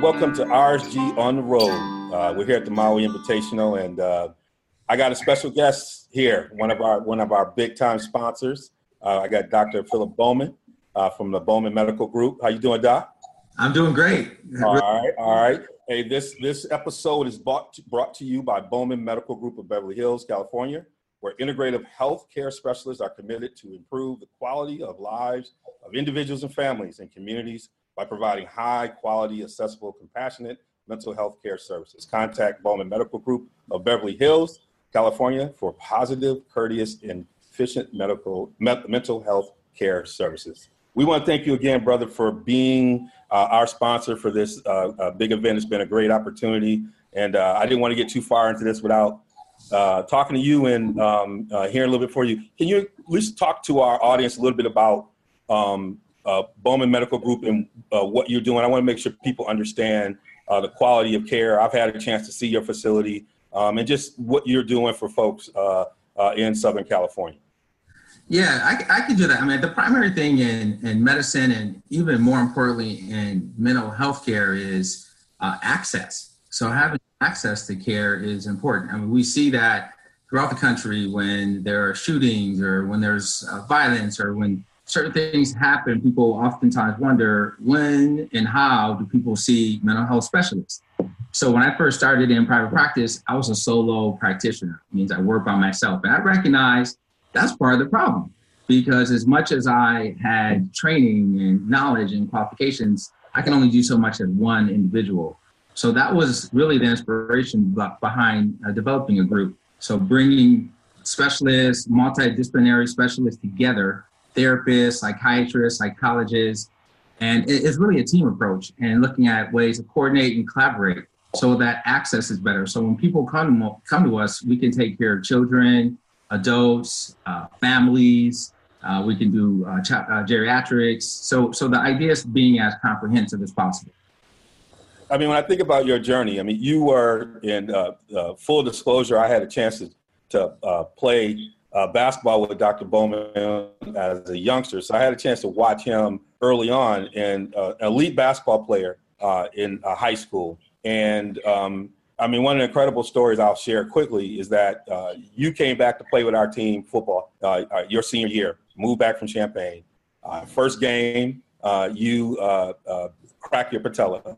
welcome to RSG on the road. Uh, we're here at the Maui Invitational, and uh, I got a special guest here. One of our one of our big time sponsors. Uh, I got Dr. Phillip Bowman uh, from the Bowman Medical Group. How you doing, Doc? I'm doing great. All right, all right. Hey, this this episode is brought to, brought to you by Bowman Medical Group of Beverly Hills, California, where integrative health care specialists are committed to improve the quality of lives of individuals and families and communities by providing high quality, accessible, compassionate mental health care services. Contact Bowman Medical Group of Beverly Hills, California for positive, courteous, and efficient medical me- mental health care services. We want to thank you again, brother, for being uh, our sponsor for this uh, uh, big event. It's been a great opportunity, and uh, I didn't want to get too far into this without uh, talking to you and um, uh, hearing a little bit for you. Can you at least talk to our audience a little bit about um, uh, Bowman Medical Group and uh, what you're doing. I want to make sure people understand uh, the quality of care. I've had a chance to see your facility um, and just what you're doing for folks uh, uh, in Southern California. Yeah, I, I can do that. I mean, the primary thing in, in medicine and even more importantly in mental health care is uh, access. So having access to care is important. I mean, we see that throughout the country when there are shootings or when there's violence or when certain things happen, people oftentimes wonder when and how do people see mental health specialists. So when I first started in private practice, I was a solo practitioner. It means I work by myself. And I recognized that's part of the problem because as much as I had training and knowledge and qualifications, I can only do so much as one individual. So that was really the inspiration behind uh, developing a group. So bringing specialists, multidisciplinary specialists together therapists, psychiatrists, psychologists, and it's really a team approach and looking at ways to coordinate and collaborate so that access is better. So when people come to, come to us, we can take care of children, adults, uh, families. Uh, we can do uh, ch- uh, geriatrics. So, so the idea is being as comprehensive as possible. I mean, when I think about your journey, I mean, you were in uh, uh, full disclosure. I had a chance to, to play uh, basketball with Dr. Bowman as a youngster. So I had a chance to watch him early on, and uh, elite basketball player uh, in uh, high school. And um, I mean, one of the incredible stories I'll share quickly is that uh, you came back to play with our team football uh, your senior year, moved back from Champaign. first game, you crack your patella.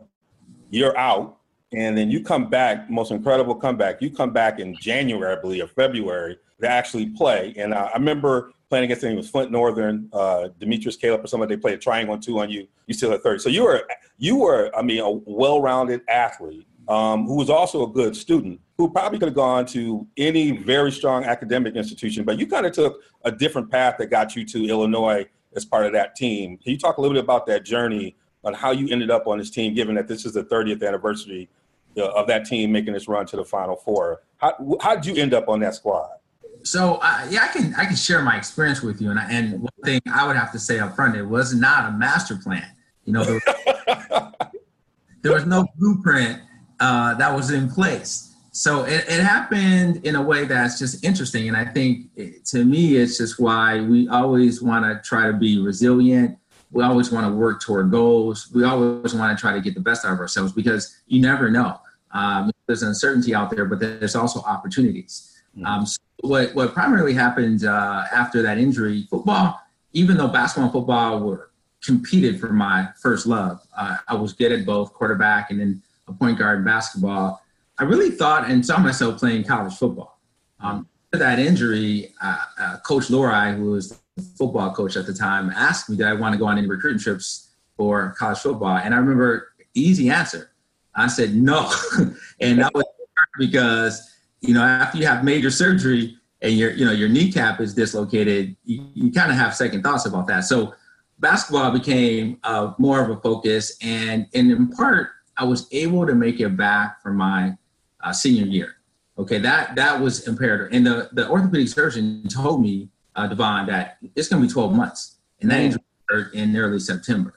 You're out. And then you come back, most incredible comeback. You come back in January, I believe, or February, actually play. And uh, I remember playing against them. It was Flint Northern, uh, Demetrius Calip, or someone. They played a triangle two on you. You still had thirty. So you were you were, I mean, a well-rounded athlete um, who was also a good student. Who probably could have gone to any very strong academic institution, but you kind of took a different path that got you to Illinois as part of that team. Can you talk a little bit about that journey on how you ended up on this team, given that this is the 30th anniversary uh, of that team making this run to the Final Four? How, how did you end up on that squad? So uh, yeah, I can I can share my experience with you, and I, and one thing I would have to say up front, it was not a master plan. You know, there was, there was no blueprint uh, that was in place. So it, it, happened in a way that's just interesting, and I think it, to me, it's just why we always want to try to be resilient. We always want to work toward goals. We always want to try to get the best out of ourselves because you never know. Um, there's uncertainty out there, but there's also opportunities. Mm-hmm. Um, so what what primarily happened uh, after that injury, football even though basketball and football were competed for my first love, uh, I was good at both quarterback and then a point guard in basketball. I really thought and saw myself playing college football. Um, that injury, uh, uh, Coach Lorai, who was the football coach at the time, asked me, did I want to go on any recruiting trips for college football? And I remember easy answer. I said no. and that was because, you know, after you have major surgery and your, you know, your kneecap is dislocated, you, you kind of have second thoughts about that. So basketball became uh, more of a focus. And, and in part, I was able to make it back for my uh, senior year. Okay, that that was imperative. And the, the orthopedic surgeon told me, uh, Devon, that it's going to be 12 months. And that injury occurred in early September.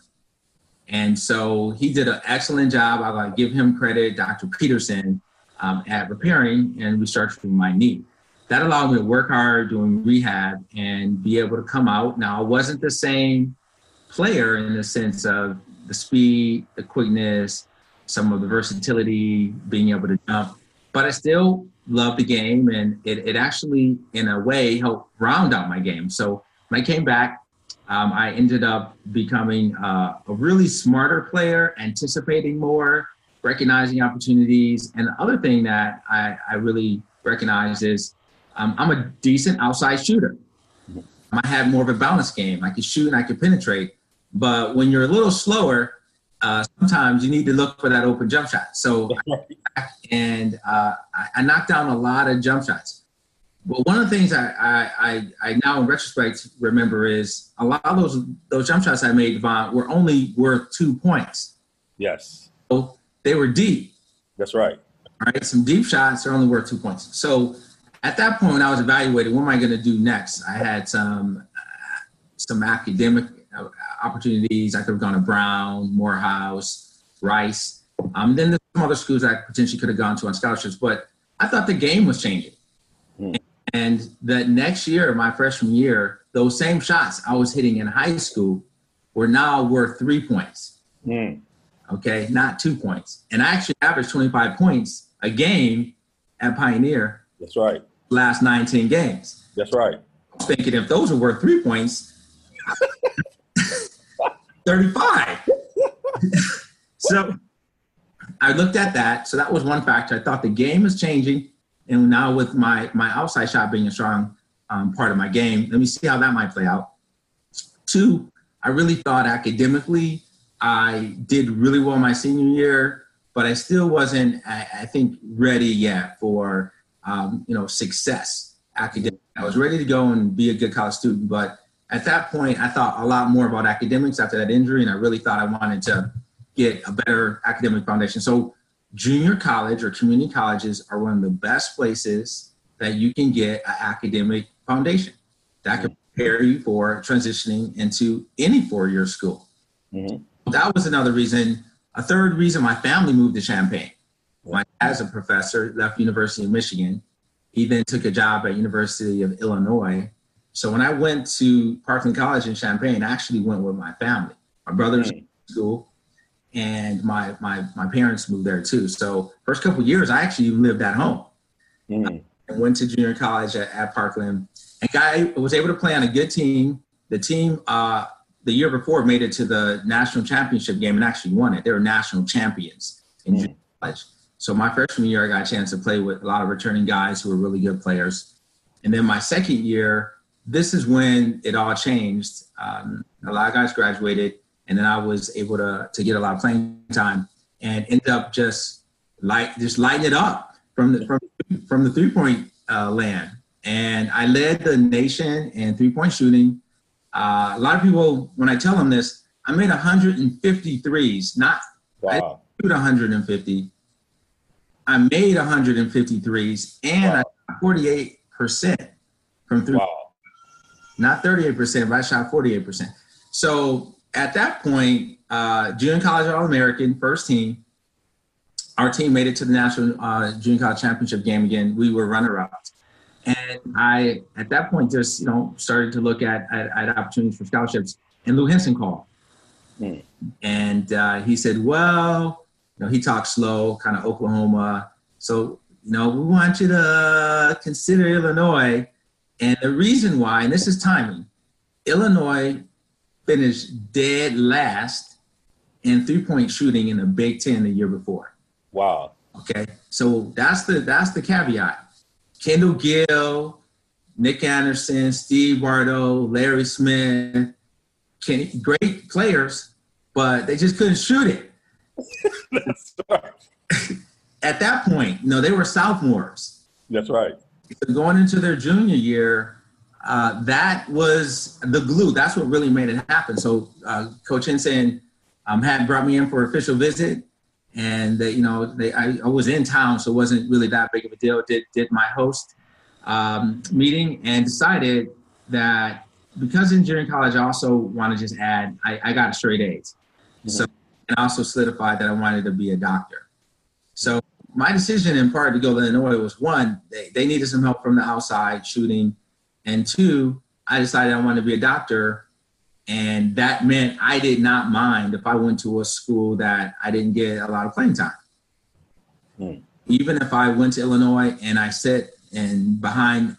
And so he did an excellent job. I got to give him credit, Dr. Peterson, um, at repairing and restructuring my knee. That allowed me to work hard doing rehab and be able to come out. Now, I wasn't the same player in the sense of the speed, the quickness, some of the versatility, being able to jump but I still loved the game, and it, it actually, in a way, helped round out my game. So when I came back, um, I ended up becoming uh, a really smarter player, anticipating more, recognizing opportunities. And the other thing that I, I really recognize is um, I'm a decent outside shooter. I have more of a balance game. I can shoot and I can penetrate. But when you're a little slower, uh, sometimes you need to look for that open jump shot. So, and uh, I, I, knocked down a lot of jump shots. But one of the things I, I, I, now in retrospect remember is a lot of those those jump shots I made, Devon, were only worth two points. Yes. So they were deep. That's right. All right. Some deep shots are only worth two points. So at that point, when I was evaluating, what am I going to do next? I had some uh, some academic opportunities. I could have gone to Brown, Morehouse, Rice. Um, then there's some other schools I potentially could have gone to on scholarships, but I thought the game was changing. Mm. And that next year, my freshman year, those same shots I was hitting in high school were now worth three points. Mm. Okay, not two points. And I actually averaged 25 points a game at Pioneer. That's right. Last 19 games. That's right. I'm thinking if those were worth three points, 35. so I looked at that. So that was one factor. I thought the game is changing. And now with my, my outside shot being a strong um, part of my game, let me see how that might play out. Two, I really thought academically I did really well my senior year, but I still wasn't, I, I think, ready yet for, um, you know, success academic. I was ready to go and be a good college student, but at that point, I thought a lot more about academics after that injury, and I really thought I wanted to get a better academic foundation. So, junior college or community colleges are one of the best places that you can get an academic foundation that can prepare you for transitioning into any four year school. Mm-hmm. That was another reason. A third reason my family moved to Champaign. My dad's a professor, left University of Michigan. He then took a job at University of Illinois so when I went to Parkland College in Champaign, I actually went with my family. My brother's mm. school, and my my my parents moved there too. So first couple years, I actually lived at home. Mm. I went to junior college at, at, Parkland, and guy was able to play on a good team. The team uh, the year before made it to the national championship game and actually won it. They were national champions in mm. college. So my freshman year, I got a chance to play with a lot of returning guys who were really good players. And then my second year, this is when it all changed. Um, a lot of guys graduated, and then I was able to to get a lot of playing time and end up just like just lighting it up from the from, from the three point uh, land. And I led the nation in three point shooting. Uh, a lot of people, when I tell them this, I made 150 threes, not wow. I shoot 150. I made 150 threes, and wow. I 48 percent from three. Wow not 38%, but I shot 48%. So at that point, uh, junior college All American, first team. Our team made it to the national uh, junior college championship game again. We were runner ups. And I, at that point, just you know started to look at, at, at opportunities for scholarships. And Lou Henson called, mm. and uh, he said, "Well, you know, he talks slow, kind of Oklahoma. So you know, we want you to consider Illinois." And the reason why, and this is timing, Illinois finished dead last in three point shooting in the Big Ten the year before. Wow. Okay, so that's the that's the caveat. Kendall Gill, Nick Anderson, Steve Bardo, Larry Smith, Kenny, great players, but they just couldn't shoot it. At that point, no, they were sophomores. That's right. So going into their junior year, uh, that was the glue. That's what really made it happen. So uh, Coach Henson um, had brought me in for official visit, and they, you know, they, I, I, was in town, so it wasn't really that big of a deal. Did did my host um, meeting and decided that because engineering college, I also want to just add, I, I got straight A's. Mm-hmm. So, and also solidified that I wanted to be a doctor. So my decision in part to go to Illinois was one, they, they needed some help from the outside shooting. And two, I decided I wanted to be a doctor. And that meant I did not mind if I went to a school that I didn't get a lot of playing time. Mm. Even if I went to Illinois and I sat and behind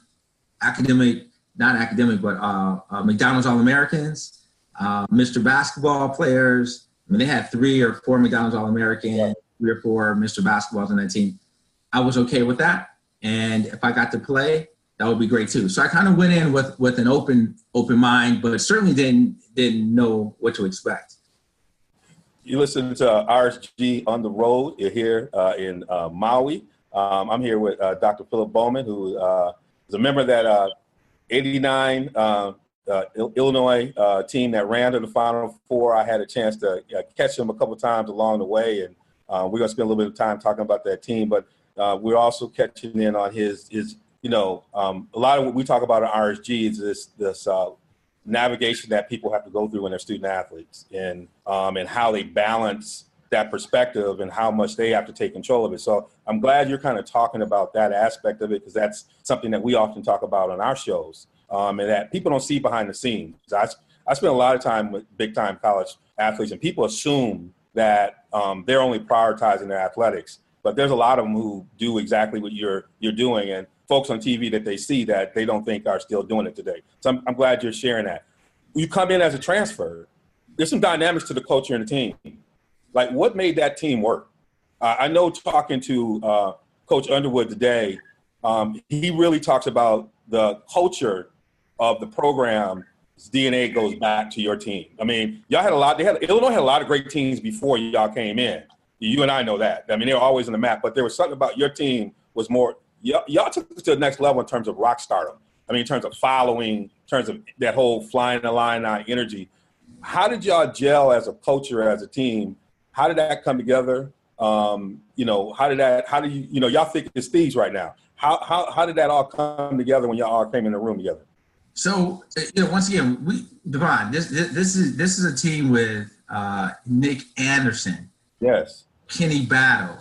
academic, not academic, but uh, uh, McDonald's All Americans, uh, Mr. Basketball players. I mean, they had three or four McDonald's All American, three or four Mr. Basketballs on that team. I was okay with that, and if I got to play, that would be great too. So I kind of went in with with an open open mind, but certainly didn't didn't know what to expect. You listen to RSG on the road. You're here uh, in uh, Maui. Um, I'm here with uh, Dr. Phillip Bowman, who uh, is a member of that uh, 89 uh, uh, Illinois uh, team that ran to the Final Four. I had a chance to catch him a couple times along the way, and we're going to spend a little bit of time talking about that team. But we're also catching in on his his you know um, a lot of what we talk about at RSG is this this navigation that people have to go through when they're student athletes, and um, and how they balance that perspective and how much they have to take control of it. So I'm glad you're kind of talking about that aspect of it because that's something that we often talk about on our shows um, and that people don't see behind the scenes. I, I spend a lot of time with big time college athletes and people assume that um, they're only prioritizing their athletics, but there's a lot of them who do exactly what you're you're doing and folks on TV that they see that they don't think are still doing it today. So I'm, I'm glad you're sharing that. You come in as a transfer. There's some dynamics to the culture and the team like, what made that team work? Uh, I know talking to uh, Coach Underwood today, um, he really talks about the culture of the program. DNA goes back to your team. I mean, y'all had a lot. They had Illinois had a lot of great teams before y'all came in. You and I know that. I mean, they were always in the map, but there was something about your team was more. Y'all, y'all took it to the next level in terms of rock stardom. I mean, in terms of following, in terms of that whole flying the line out energy. How did y'all gel as a culture, as a team, how did that come together? Um, you know, how did that? How do you? You know, y'all think it's thieves right now. How how how did that all come together when y'all all came in the room together? So you know, once again, we Devon. This this, this is this is a team with uh, Nick Anderson. Yes. Kenny Battle,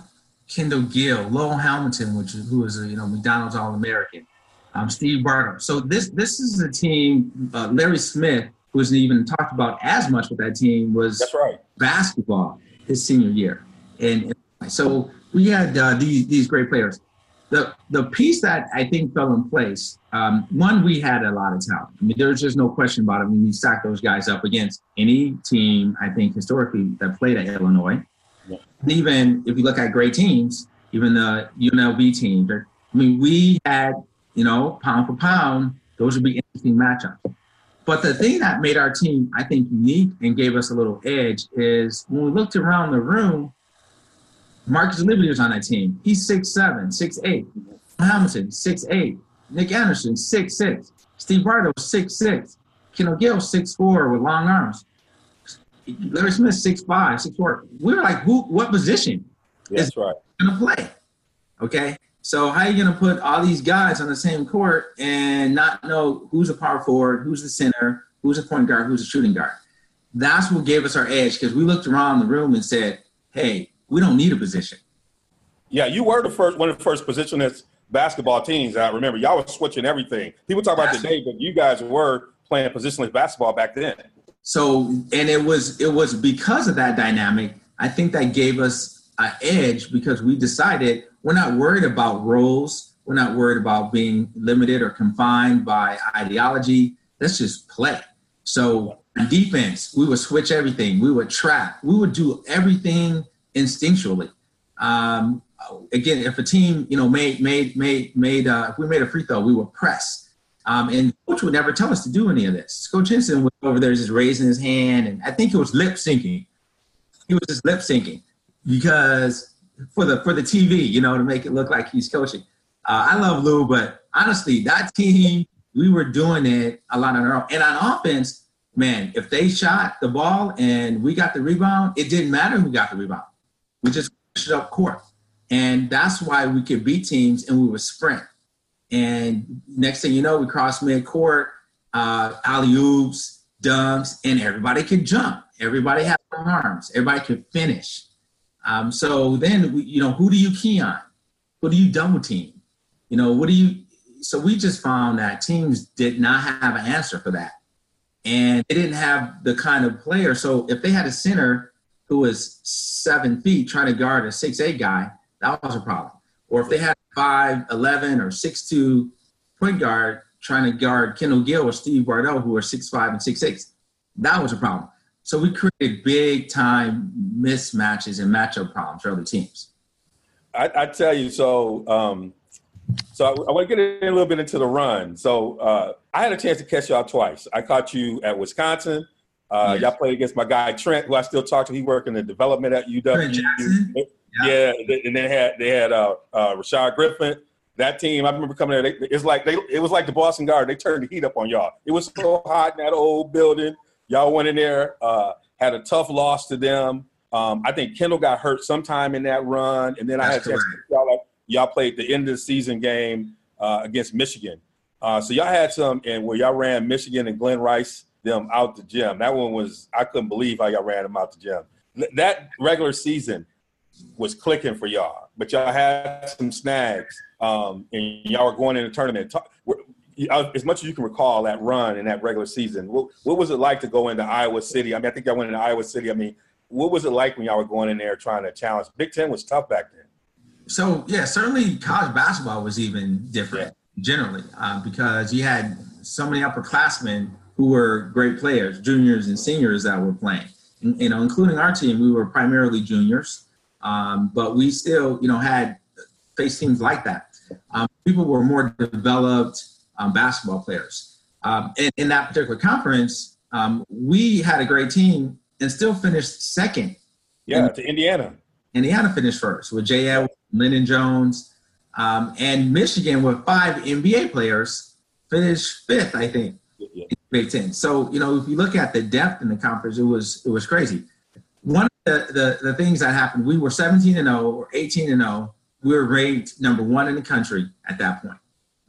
Kendall Gill, Lowell Hamilton, which is, who is a you know McDonald's All American, um, Steve Bardo. So this this is a team. Uh, Larry Smith, who isn't even talked about as much with that team, was that's right basketball his senior year. And, so we had uh, these these great players. The the piece that I think fell in place, um, one, we had a lot of talent. I mean, there's just no question about it. When you stack those guys up against any team, I think historically that played at Illinois. Even if you look at great teams, even the UNLV team, I mean, we had, you know, pound for pound, those would be interesting matchups. But the thing that made our team, I think, unique and gave us a little edge is when we looked around the room, Marcus Liberty was on that team. He's 6'7, 6'8. Hamilton, 6'8. Nick Anderson, 6'6. Steve Bardo, 6'6. Kendall Gill, 6'4 with long arms. Larry Smith, 6'5, 6'4. We were like, who, what position That's is right. going to play? Okay. So how are you going to put all these guys on the same court and not know who's a power forward, who's the center, who's a point guard, who's a shooting guard? That's what gave us our edge because we looked around the room and said, "Hey, we don't need a position." Yeah, you were the first one of the first positionless basketball teams. I remember y'all were switching everything. People talk about today, but you guys were playing positionless basketball back then. So, and it was it was because of that dynamic. I think that gave us an edge because we decided we're not worried about roles. We're not worried about being limited or confined by ideology. Let's just play. So defense, we would switch everything. We would trap. We would do everything instinctually. Um, again, if a team, you know, made made made made uh, if we made a free throw, we would press. Um, and coach would never tell us to do any of this. Coach Henson was over there just raising his hand, and I think it was lip syncing. He was just lip syncing because for the for the TV, you know, to make it look like he's coaching. Uh, I love Lou, but honestly, that team, we were doing it a lot on our own. And on offense, man, if they shot the ball and we got the rebound, it didn't matter who got the rebound. We just pushed it up court. And that's why we could beat teams and we would sprint. And next thing you know, we cross midcourt, uh, alley oops, dunks, and everybody can jump. Everybody had arms. Everybody can finish. Um, so then, we, you know, who do you key on? Who do you double team? You know, what do you? So we just found that teams did not have an answer for that, and they didn't have the kind of player. So if they had a center who was seven feet trying to guard a six eight guy, that was a problem. Or if they had five eleven or six two point guard trying to guard Kendall Gill or Steve Bardo, who are six five and six six, that was a problem. So we created big time mismatches and matchup problems for other teams. I, I tell you, so um, so I, I want to get in a little bit into the run. So uh, I had a chance to catch y'all twice. I caught you at Wisconsin. Uh, yes. Y'all played against my guy Trent, who I still talk to. He worked in the development at UW. Yeah. yeah, and then had they had uh, uh, Rashad Griffin. That team, I remember coming there. They, it's like they, it was like the Boston Garden. They turned the heat up on y'all. It was so hot in that old building. Y'all went in there, uh, had a tough loss to them. Um, I think Kendall got hurt sometime in that run, and then That's I had y'all, y'all played the end of the season game uh, against Michigan. Uh, so y'all had some, and where y'all ran Michigan and Glen Rice them out the gym. That one was I couldn't believe how y'all ran them out the gym. That regular season was clicking for y'all, but y'all had some snags, um, and y'all were going in the tournament. Talk, as much as you can recall that run in that regular season, what, what was it like to go into Iowa City? I mean, I think I went into Iowa City. I mean, what was it like when y'all were going in there trying to challenge? Big Ten was tough back then. So yeah, certainly college basketball was even different yeah. generally uh, because you had so many upperclassmen who were great players, juniors and seniors that were playing. And, you know, including our team, we were primarily juniors, um, but we still, you know, had faced teams like that. Um, people were more developed um, basketball players. Um, in, in, that particular conference, um, we had a great team and still finished second. Yeah, in, to Indiana. Indiana finished first with Jay Edwards, Lyndon Jones, um, and Michigan with five NBA players finished fifth, I think, yeah. in Big Ten. So you know, if you look at the depth in the conference, it was it was crazy. The, the, the things that happened, we were 17 and 0 or 18 and 0. We were ranked number one in the country at that point.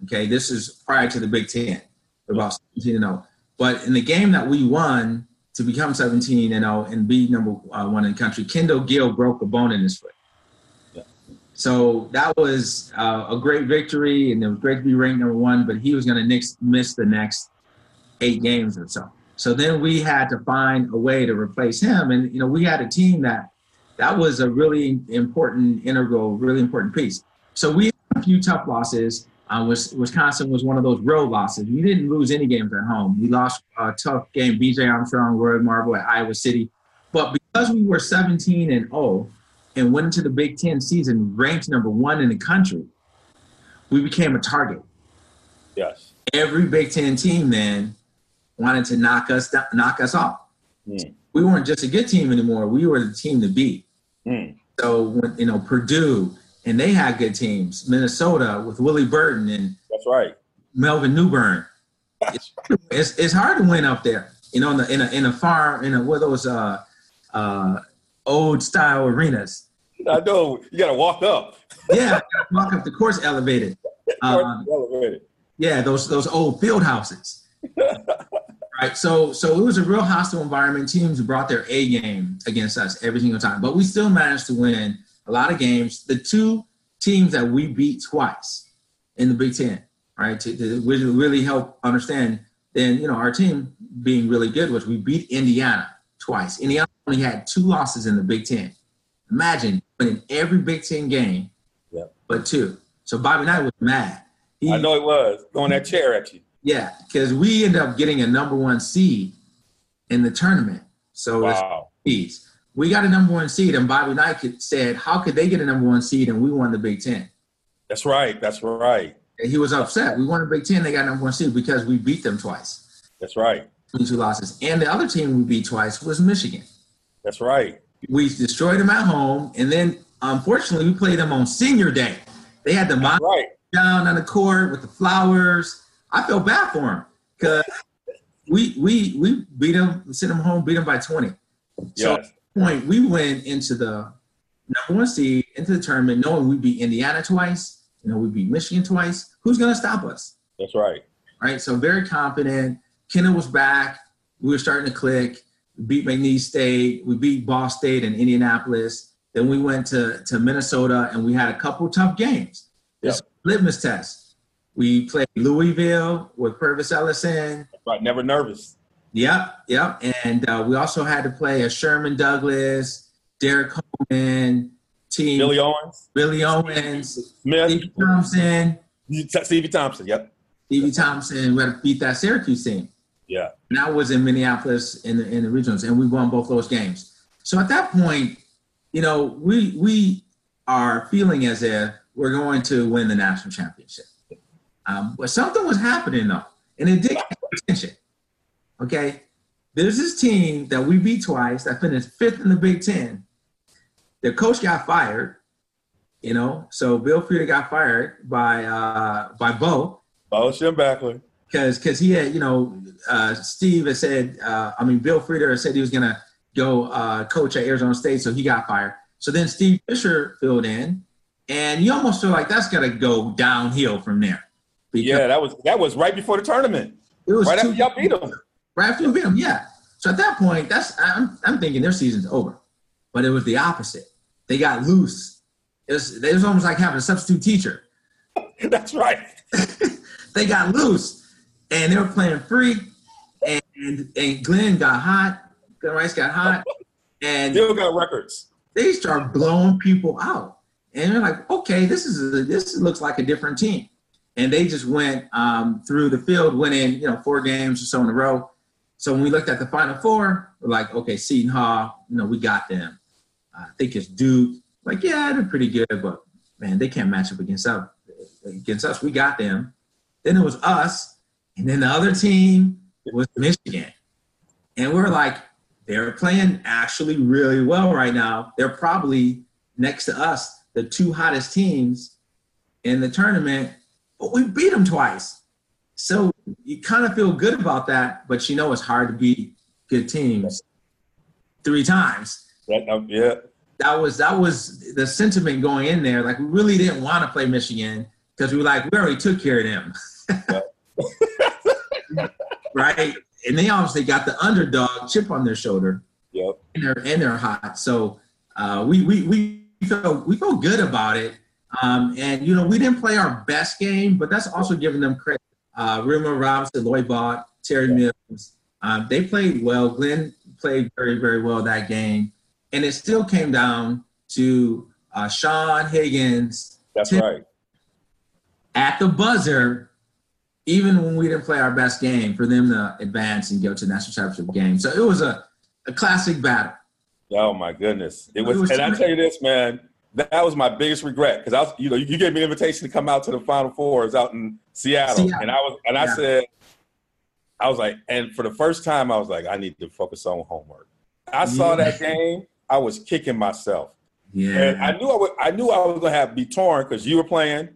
Okay, this is prior to the Big Ten, about 17 and 0. But in the game that we won to become 17 and 0 and be number uh, one in the country, Kendall Gill broke a bone in his foot. So that was uh, a great victory, and it was great to be ranked number one. But he was going to miss the next eight games or so. So then we had to find a way to replace him, and you know we had a team that that was a really important integral, really important piece. So we had a few tough losses. Uh, Wisconsin was one of those road losses. We didn't lose any games at home. We lost a tough game, BJ Armstrong, Roy Marble at Iowa City. But because we were 17 and 0 and went into the Big Ten season ranked number one in the country, we became a target. Yes. Every Big Ten team then wanted to knock us knock us off. Mm. We weren't just a good team anymore. We were the team to beat. Mm. So when you know Purdue and they had good teams. Minnesota with Willie Burton and that's right, Melvin Newbern. It's, it's, it's hard to win up there, you know, in a in a, in a farm in a one of those uh, uh, old style arenas. I know you got to walk up. yeah, walk up the course elevated. Um, elevated. Yeah, those those old field houses. right. So so it was a real hostile environment. Teams brought their A game against us every single time, but we still managed to win a lot of games. The two teams that we beat twice in the Big Ten, right, to, to really help understand, then, you know, our team being really good was we beat Indiana twice. Indiana only had two losses in the Big Ten. Imagine winning every Big Ten game, yep. but two. So Bobby Knight was mad. He, I know it was throwing that chair at you. Yeah, because we end up getting a number one seed in the tournament. So Wow. seeds. We got a number one seed, and Bobby Knight said, "How could they get a number one seed and we won the Big Ten? That's right. That's right. And he was upset. We won the Big Ten. They got number one seed because we beat them twice, That's right. 22 losses. And the other team we beat twice was Michigan. That's right. We destroyed them at home, and then unfortunately we played them on Senior Day. They had the mob Right. down on the court with the flowers. I felt bad for them because we we we beat them, sent them home, beat them by 20. So point, we went into the number one seed into the tournament knowing we'd beat Indiana twice, you know, we beat Michigan twice. Who's gonna stop us? That's right. Right? So very confident. Kenna was back. We were starting to click. We beat McNeese State. We beat Ball State and Indianapolis. Then we went to, to Minnesota and we had a couple tough games. This litmus test. We played Louisville with Pervis Ellison. Right. Never nervous. Yep, yep. And uh, we also had to play a Sherman Douglas, Derrick Coleman, team Billy Owens, Billy Owens, Smith, Stevie Thompson, Stevie Thompson. Yep. Stevie Thompson. We had to beat that Syracuse team. Yeah. And that was in Minneapolis in the in the regionals, and we won both those games. So at that point, you know, we we are feeling as if we're going to win the national championship. Um, but something was happening though, and it did get attention. Okay, there's this team that we beat twice that finished fifth in the Big Ten. Their coach got fired, you know, so Bill Frieder got fired by uh, by Bo Bo Schembechler. because because he had you know uh, Steve had said uh, I mean Bill Frieder said he was gonna go uh, coach at Arizona State, so he got fired. So then Steve Fisher filled in, and you almost feel like that's gonna go downhill from there. Yeah, that was that was right before the tournament. it was Right two- after y'all beat them. right after you beat them, yeah. So at that point, that's I'm I'm thinking their season's over, but it was the opposite. They got loose. It was it was almost like having a substitute teacher. That's right. they got loose and they were playing free and and Glen got hot, Glen Rice got hot, and Still got records. they start blowing people out. And they're like, okay, this is a, this looks like a different team. And they just went um, through the field, winning, you know, four games or so in a row. So when we looked at the final four, we're like, okay, Seton Hall, you know, we got them. I think it's Duke. Like, yeah, they're pretty good, but man, they can't match up against us. Against us, we got them. Then it was us, and then the other team was Michigan. And we're like, they're playing actually really well right now. They're probably next to us, the two hottest teams in the tournament, but we beat them twice. So you kind of feel good about that, but you know it's hard to beat good teams three times. That, um, yeah. That was that was the sentiment going in there. Like we really didn't want to play Michigan because we were like we already took care of them, right? And they obviously got the underdog chip on their shoulder Yep. and they're and they're hot. So uh, we we we felt we felt good about it. Um, and you know we didn't play our best game, but that's also giving them credit. Uh, Rumeal Robinson, Loy Vaught, Terry Mills, um, they played well. Glen played very very well that game, and it still came down to uh, Sean Higgins That's Tim- right. at the buzzer. Even when we didn't play our best game, for them to advance and go to the national championship game, so it was a, a classic battle. Oh my goodness. It It was, was and I tell you this, man, that, was my biggest regret because I was, you know, you gave me an invitation to come out to the Final Four Fours out in Seattle, Seattle. and I was, and I said, I was like, and for the first time, I was like, I need to focus on homework. I saw that game, I was kicking myself, Yeah, and I knew I would, I knew I was gonna have be torn because you were playing,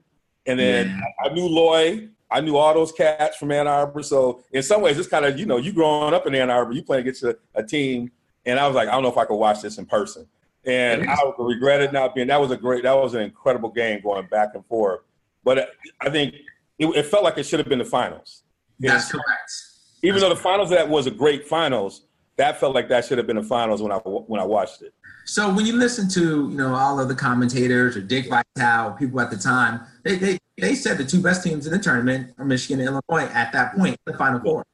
and then Yeah. I, I knew Loy, I knew all those cats from Ann Arbor. So in some ways, it's kind of, you know, you growing up in Ann Arbor, you playing against a, a team. And I was like, I don't know if I could watch this in person. And I regretted not being, that was a great, that was an incredible game going back and forth. But I think it, it felt like it should have been the finals. that's correct. Even though the finals that was a great finals, that felt like that should have been the finals when I, when I watched it. So when you listen to you know all of the commentators or Dick Vitale, people at the time, they they, they said the two best teams in the tournament are Michigan and Illinois at that point, the Final Four.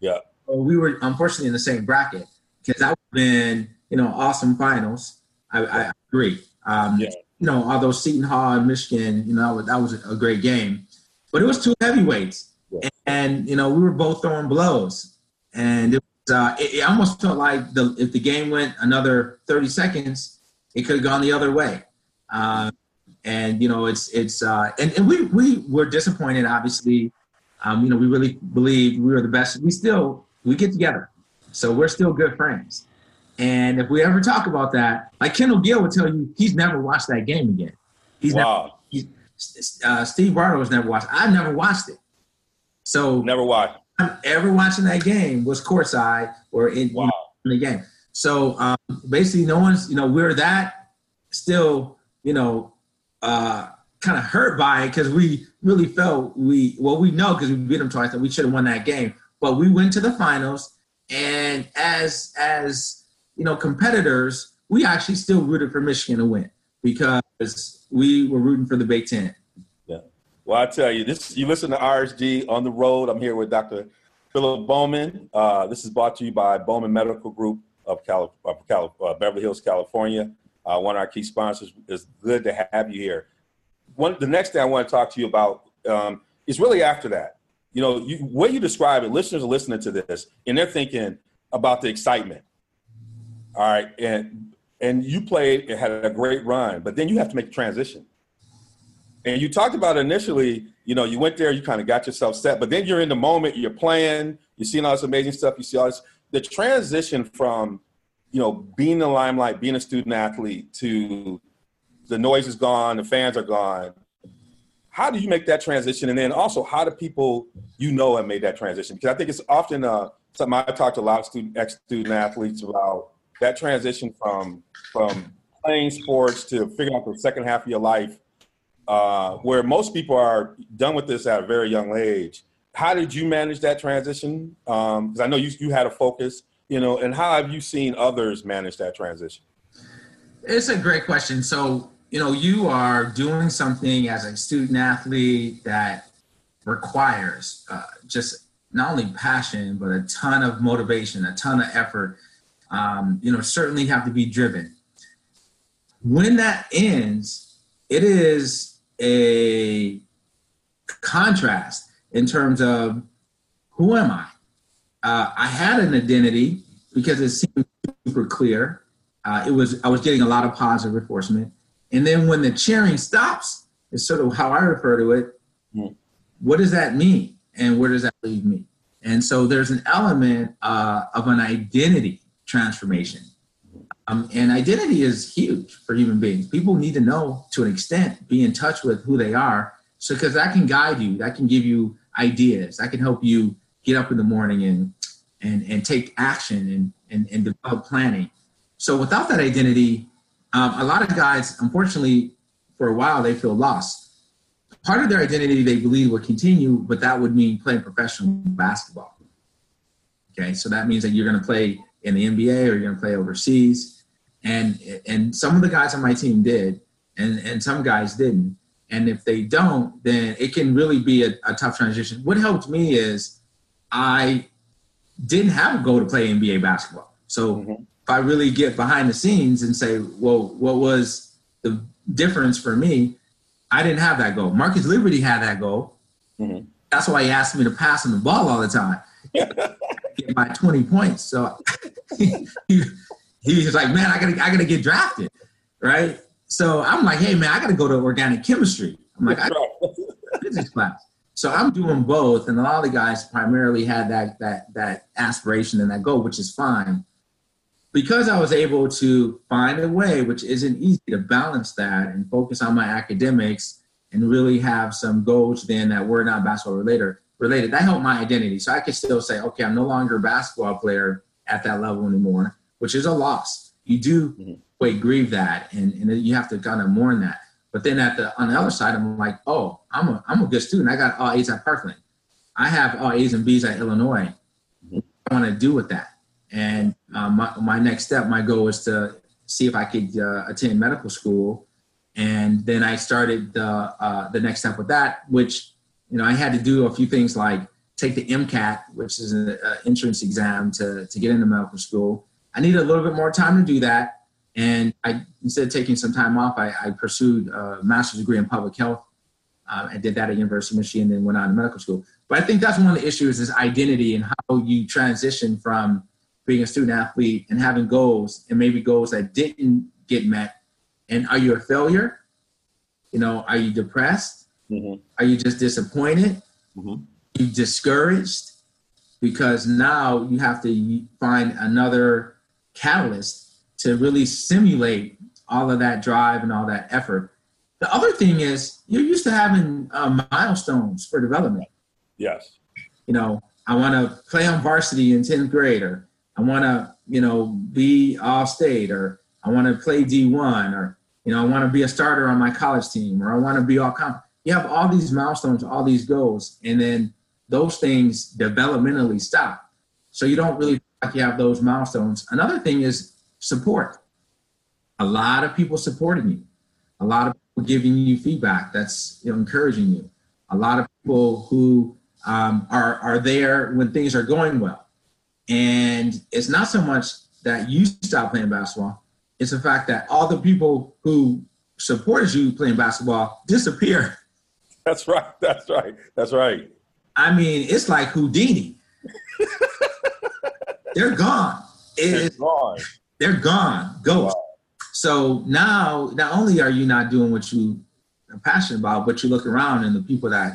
Yeah. So we were unfortunately in the same bracket because that would have been you know awesome finals. I, I agree. Um, Yeah. You know, although Seton Hall and Michigan, you know, that was a great game, but it was two heavyweights, Yeah. and you know we were both throwing blows, and it, uh, it, it, almost felt like the, if the game went another 30 seconds, it could have gone the other way. Uh, and you know, it's it's uh, and, and we we were disappointed. Obviously, um, you know, we really believed we were the best. We still we get together, so we're still good friends. And if we ever talk about that, like Kendall Gill would tell you, he's never watched that game again. He's wow. never. He's, uh, Steve Bardo's never watched. I've never watched it. So never watched. I'm ever watching that game was courtside or in, wow. in the game. So um, basically, no one's you know we're that still you know uh, kind of hurt by it because we really felt we well we know because we beat them twice that we should have won that game. But we went to the finals, and as as you know competitors, we actually still rooted for Michigan to win because we were rooting for the Big Ten. Yeah. Well, I tell you, this you listen to RSG on the road. I'm here with Dr. Phillip Bowman. Uh, this is brought to you by Bowman Medical Group of, Cali- of Cali- uh, Beverly Hills, California. Uh, one of our key sponsors. It's good to have you here. One, the next thing I want to talk to you about um, is really after that. You know, you, what you describe it, listeners are listening to this and they're thinking about the excitement. All right, and and you played, it had a great run, but then you have to make a transition and you talked about initially, you know, you went there, you kind of got yourself set, but then you're in the moment, you're playing, you're seeing all this amazing stuff, you see all this. The transition from, you know, being in the limelight, being a student athlete to the noise is gone, the fans are gone. How do you make that transition? And then also, how do people you know have made that transition? Because I think it's often uh, something I talk to a lot of student ex-student athletes about that transition from from playing sports to figuring out the second half of your life uh, where most people are done with this at a very young age. How did you manage that transition? Because um, I know you, you had a focus, you know, and how have you seen others manage that transition? It's a great question. So, you know, you are doing something as a student athlete that requires uh, just not only passion, but a ton of motivation, a ton of effort. Um, you know, certainly have to be driven. When that ends, it is a contrast in terms of who am I? Uh, I had an identity because it seemed super clear. Uh, it was I was getting a lot of positive reinforcement, and then when the cheering stops, is sort of how I refer to it. Mm. What does that mean, and where does that leave me? And so there's an element uh, of an identity transformation um, and identity is huge for human beings. People need to know to an extent, be in touch with who they are. So, because that can guide you, that can give you ideas, that can help you get up in the morning and and and take action and and, and develop planning. So, without that identity, um, a lot of guys, unfortunately, for a while, they feel lost. Part of their identity they believe will continue, but that would mean playing professional basketball. Okay, so that means that you're going to play in the NBA or you're going to play overseas and and some of the guys on my team did, and and some guys didn't. And if they don't, then it can really be a, a tough transition. What helped me is I didn't have a goal to play NBA basketball. So mm-hmm. if I really get behind the scenes and say, well, what was the difference for me? I didn't have that goal. Marcus Liberty had that goal. Mm-hmm. That's why he asked me to pass him the ball all the time. get my 20 points. So he, he was like, man, I gotta, I gotta get drafted, right? So I'm like, hey, man, I gotta go to organic chemistry. I'm like, I physics class. So I'm doing both, and a lot of the guys primarily had that that that aspiration and that goal, which is fine. Because I was able to find a way, which isn't easy, to balance that and focus on my academics and really have some goals then that were not basketball related. Related that helped my identity, so I could still say, okay, I'm no longer a basketball player at that level anymore which is a loss. You do mm-hmm. wait, grieve that, and, and you have to kind of mourn that. But then at the on the other side, I'm like, oh, I'm a I'm a good student. I got all A's at Parkland. I have all A's and B's at Illinois. Mm-hmm. I want to do with that. And uh, my my next step, my goal was to see if I could uh, attend medical school. And then I started the uh, the next step with that, which you know I had to do a few things like take the MCAT, which is an entrance exam to to get into medical school I needed a little bit more time to do that. And I, instead of taking some time off, I, I pursued a master's degree in public health. Uh, did that at University of Michigan, and then went on to medical school. But I think that's one of the issues is identity and how you transition from being a student athlete and having goals and maybe goals that didn't get met? And are you a failure? You know, are you depressed? Mm-hmm. Are you just disappointed? Mm-hmm. You discouraged? Because now you have to find another catalyst to really simulate all of that drive and all that effort. The other thing is you're used to having uh, milestones for development. Yes. You know, I want to play on varsity in 10th grade, or I want to, you know, be all state, or I want to play D1, or, you know, I want to be a starter on my college team, or I want to be all comp. You have all these milestones, all these goals, and then those things developmentally stop. So you don't really like you have those milestones. Another thing is support. A lot of people supporting you, a lot of people giving you feedback that's you know, encouraging you, a lot of people who um, are are there when things are going well. And it's not so much that you stop playing basketball; it's the fact that all the people who supported you playing basketball disappear. That's right. That's right. That's right. I mean, it's like Houdini. they're gone. they're gone. They're gone. Ghost. Wow. So now, not only are you not doing what you are passionate about, but you look around and the people that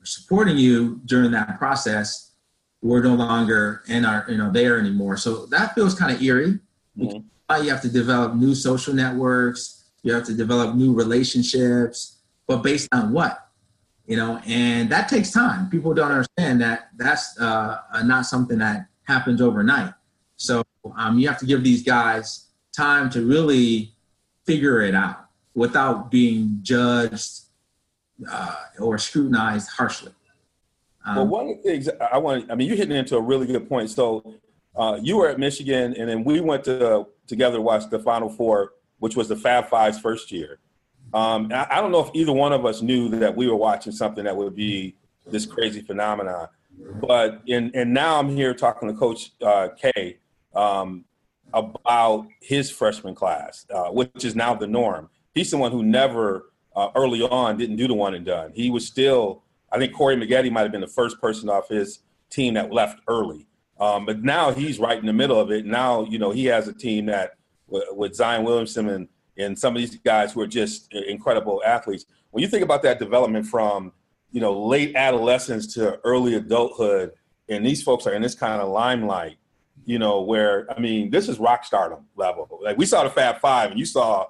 are supporting you during that process were no longer and are you know there anymore. So that feels kind of eerie. Mm-hmm. You have to develop new social networks. You have to develop new relationships, but based on what? You know, and that takes time. People don't understand that that's uh, not something that happens overnight. So um, you have to give these guys time to really figure it out without being judged uh, or scrutinized harshly. Um, well, one of the things I want, I mean, you're hitting into a really good point. So uh, you were at Michigan, and then we went to together to watch the Final Four, which was the Fab Five's first year. Um, I, I, don't know if either one of us knew that we were watching something that would be this crazy phenomenon. But in, and now I'm here talking to Coach uh, K um, about his freshman class, uh, which is now the norm. He's someone who never uh, early on didn't do the one and done. He was still, I think Corey Maggette might have been the first person off his team that left early. Um, but now he's right in the middle of it. Now, you know, he has a team that with Zion Williamson and, and some of these guys who are just incredible athletes. When you think about that development from, you know, late adolescence to early adulthood, and these folks are in this kind of limelight, you know, where, I mean, this is rock stardom level. Like we saw the Fab Five and you saw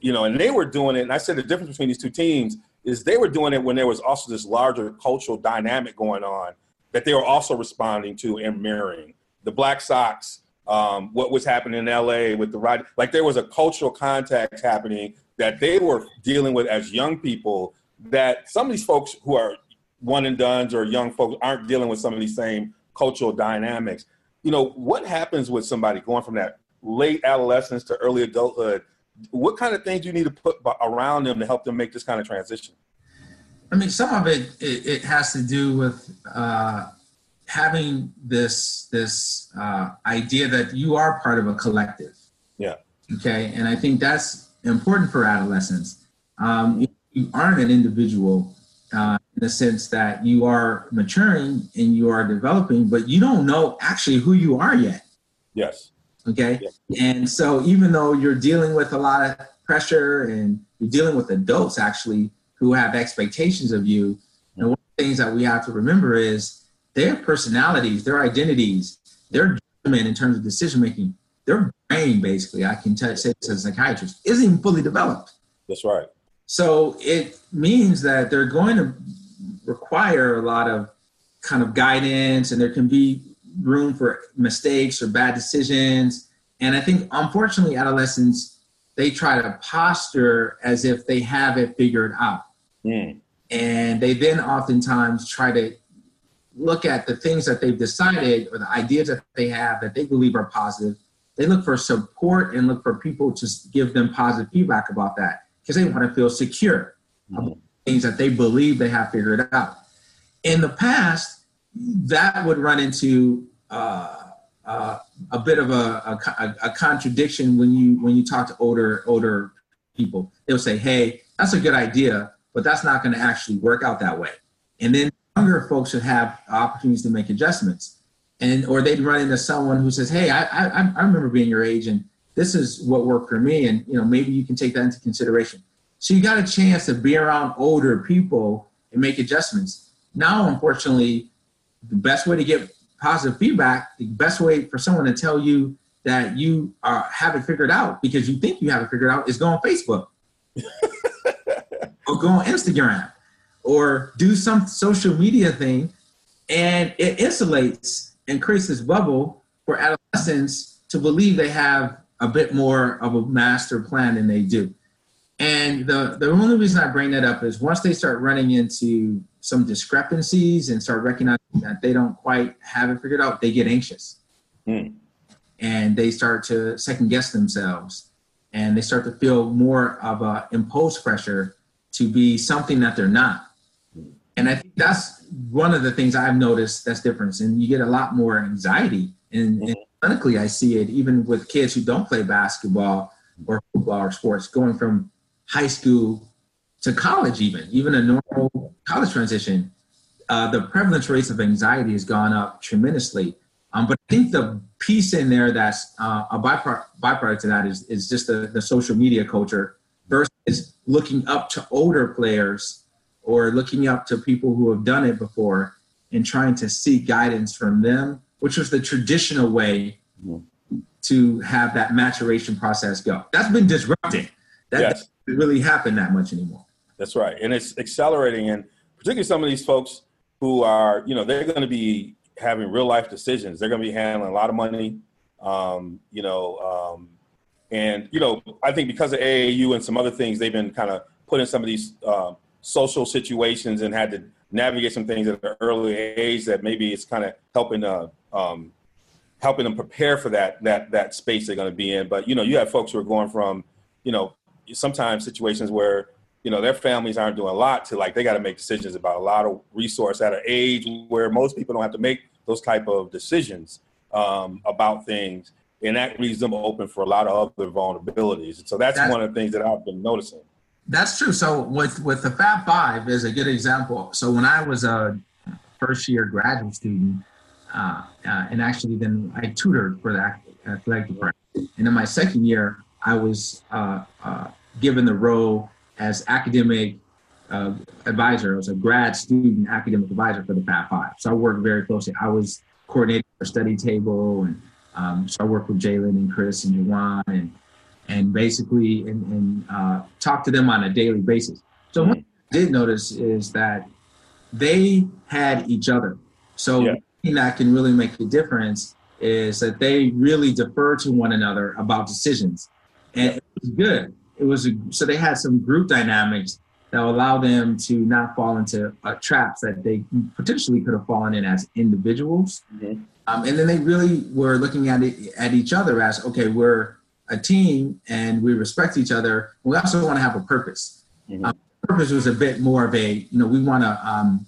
you know, and they were doing it. And I said the difference between these two teams is they were doing it when there was also this larger cultural dynamic going on that they were also responding to and mirroring. The Black socks, um, what was happening in LA with the ride. like there was a cultural context happening that they were dealing with as young people. That some of these folks who are one and done's or young folks aren't dealing with some of these same cultural dynamics. You know, what happens with somebody going from that late adolescence to early adulthood what kind of things do you need to put around them to help them make this kind of transition? I mean, some of it it, it has to do with uh, having this this uh, idea that you are part of a collective. Yeah. Okay, and I think that's important for adolescents. Um, you, aren't an individual uh, in the sense that you are maturing and you are developing, but you don't know actually who you are yet. Yes. Okay. Yeah. And so even though you're dealing with a lot of pressure and you're dealing with adults actually who have expectations of you, and one of the things that we have to remember is their personalities, their identities, their judgment in terms of decision making, their brain basically, I can t- say this as a psychiatrist, isn't even fully developed. That's right. So it means that they're going to require a lot of kind of guidance and there can be room for mistakes or bad decisions. And I think, unfortunately, adolescents they try to posture as if they have it figured out, mm. and they then oftentimes try to look at the things that they've decided or the ideas that they have that they believe are positive. They look for support and look for people to give them positive feedback about that because they want to feel secure mm. about things that they believe they have figured out. In the past, that would run into uh, uh, a bit of a, a, a, contradiction when you when you talk to older older people. They'll say, "Hey, that's a good idea, but that's not going to actually work out that way." And then younger folks should have opportunities to make adjustments. and or they'd run into someone who says, "Hey, I, I I remember being your age, and this is what worked for me, and you know maybe you can take that into consideration." So you got a chance to be around older people and make adjustments. Now, unfortunately, the best way to get positive feedback, the best way for someone to tell you that you are, have it figured out because you think you have it figured out is go on Facebook or go on Instagram or do some social media thing and it insulates and creates this bubble for adolescents to believe they have a bit more of a master plan than they do. And the, the only reason I bring that up is once they start running into some discrepancies and start recognizing that they don't quite have it figured out, they get anxious. Mm. And they start to second guess themselves. And they start to feel more of a imposed pressure to be something that they're not. And I think that's one of the things I've noticed that's different. And you get a lot more anxiety. And, and clinically, I see it even with kids who don't play basketball or football or sports, going from high school to college, even, even a normal college transition. Uh, the prevalence rates of anxiety has gone up tremendously. Um, but I think the piece in there that's uh, a byproduct, byproduct to that is, is just the, the social media culture versus looking up to older players or looking up to people who have done it before and trying to seek guidance from them, which was the traditional way to have that maturation process go. That's been disrupted. That yes. doesn't really happen that much anymore. That's right. And it's accelerating. And particularly some of these folks who are, you know, they're going to be having real life decisions. They're going to be handling a lot of money, um, you know, um, and, you know, I think because of AAU and some other things, they've been kind of putting some of these um, social situations and had to navigate some things at an early age that maybe it's kind of helping uh, um, helping them prepare for that that that space they're going to be in. But you know, you have folks who are going from you know sometimes situations where you know their families aren't doing a lot to like they got to make decisions about a lot of resource at an age where most people don't have to make those type of decisions um, about things. And that leaves them open for a lot of other vulnerabilities. So that's, that's one of the things that i've been noticing that's true. So with with the Fab Five is a good example. So when I was a first year graduate student, uh, uh, and actually then I tutored for the athletic department, and in my second year I was uh, uh given the role as academic uh, advisor. I was a grad student academic advisor for the Fab Five. So I worked very closely. I was coordinating our study table, and um, so I worked with Jalen and Chris and Juwan and and basically and, and uh, talk to them on a daily basis. So mm-hmm. what I did notice is that they had each other. So yeah. that can really make a difference is that they really defer to one another about decisions, and it was good. It was a, so they had some group dynamics that allow them to not fall into uh, traps that they potentially could have fallen in as individuals. Mm-hmm. Um, and then they really were looking at it at each other as okay, we're a team and we respect each other. We also want to have a purpose. Mm-hmm. Um, purpose was a bit more of a, you know, we want to, um,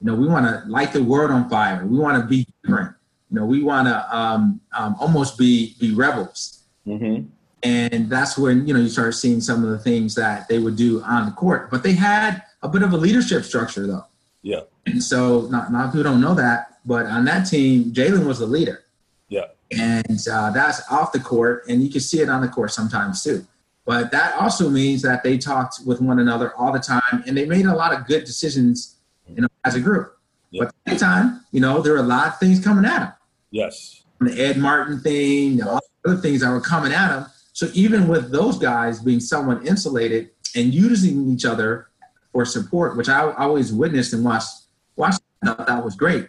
you know, we want to light the world on fire. We want to be different. You know, we want to um, um, almost be be rebels. Mm-hmm. And that's when you know you start seeing some of the things that they would do on the court. But they had a bit of a leadership structure, though. Yeah. And so, not not who don't know that, but on that team, Jalen was the leader. Yeah and uh, that's off the court, and you can see it on the court sometimes too. But that also means that they talked with one another all the time, and they made a lot of good decisions, you know, as a group. But at the same time, you know, there were a lot of things coming at them. Yes. The Ed Martin thing, all the other things that were coming at them. So even with those guys being somewhat insulated and using each other for support, which I always witnessed and watched, watched, that was great.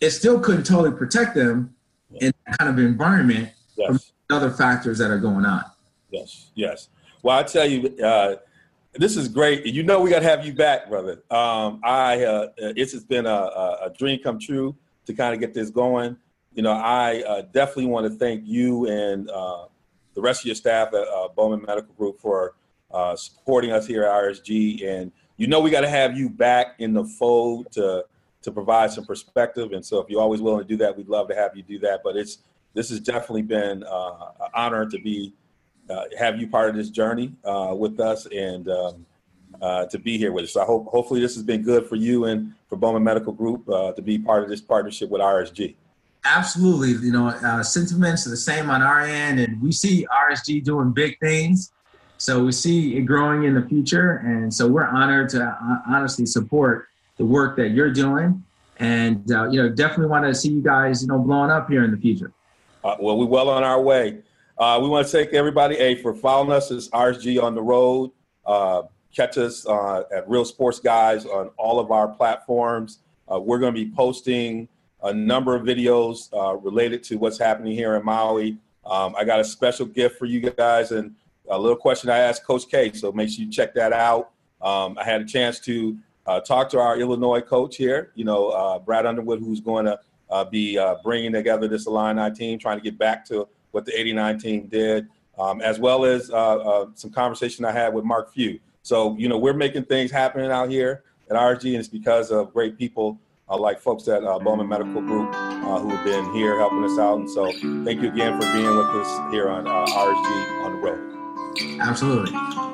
It still couldn't totally protect them in that kind of environment yes. from other factors that are going on. Yes, yes. Well, I tell you, uh, this is great. You know, we got to have you back, brother. Um, I uh, it's has been a, a, dream come true to kind of get this going. You know, I uh, definitely want to thank you and uh, the rest of your staff at uh, Bowman Medical Group for uh, supporting us here at RSG. And you know, we got to have you back in the fold to to provide some perspective. And so, if you're always willing to do that, we'd love to have you do that. But it's this has definitely been uh, an honor to be uh, have you part of this journey uh, with us and um, uh, to be here with us. So I hope hopefully this has been good for you and for Bowman Medical Group uh, to be part of this partnership with RSG. absolutely. You know, uh, sentiments are the same on our end, and we see RSG doing big things. So we see it growing in the future, and so we're honored to honestly support the work that you're doing, and uh, you know, definitely want to see you guys, you know, blowing up here in the future. Uh, well, we're well on our way. Uh, we want to thank everybody a for following us as RSG on the road. Uh, catch us at Real Sports Guys on all of our platforms. we're going to be posting a number of videos uh, related to what's happening here in Maui. Um, I got a special gift for you guys and a little question I asked Coach K, so make sure you check that out. Um, I had a chance to uh, talk to our Illinois coach here, you know, uh, Brad Underwood, who's going to uh, be uh, bringing together this Illini team, trying to get back to what the 89 team did, um, as well as uh, some conversation I had with Mark Few. So, you know, we're making things happen out here at RG, and it's because of great people uh, like folks at uh, Bowman Medical Group uh, who have been here helping us out. And so thank you again for being with us here on uh, RSG on the road. Absolutely.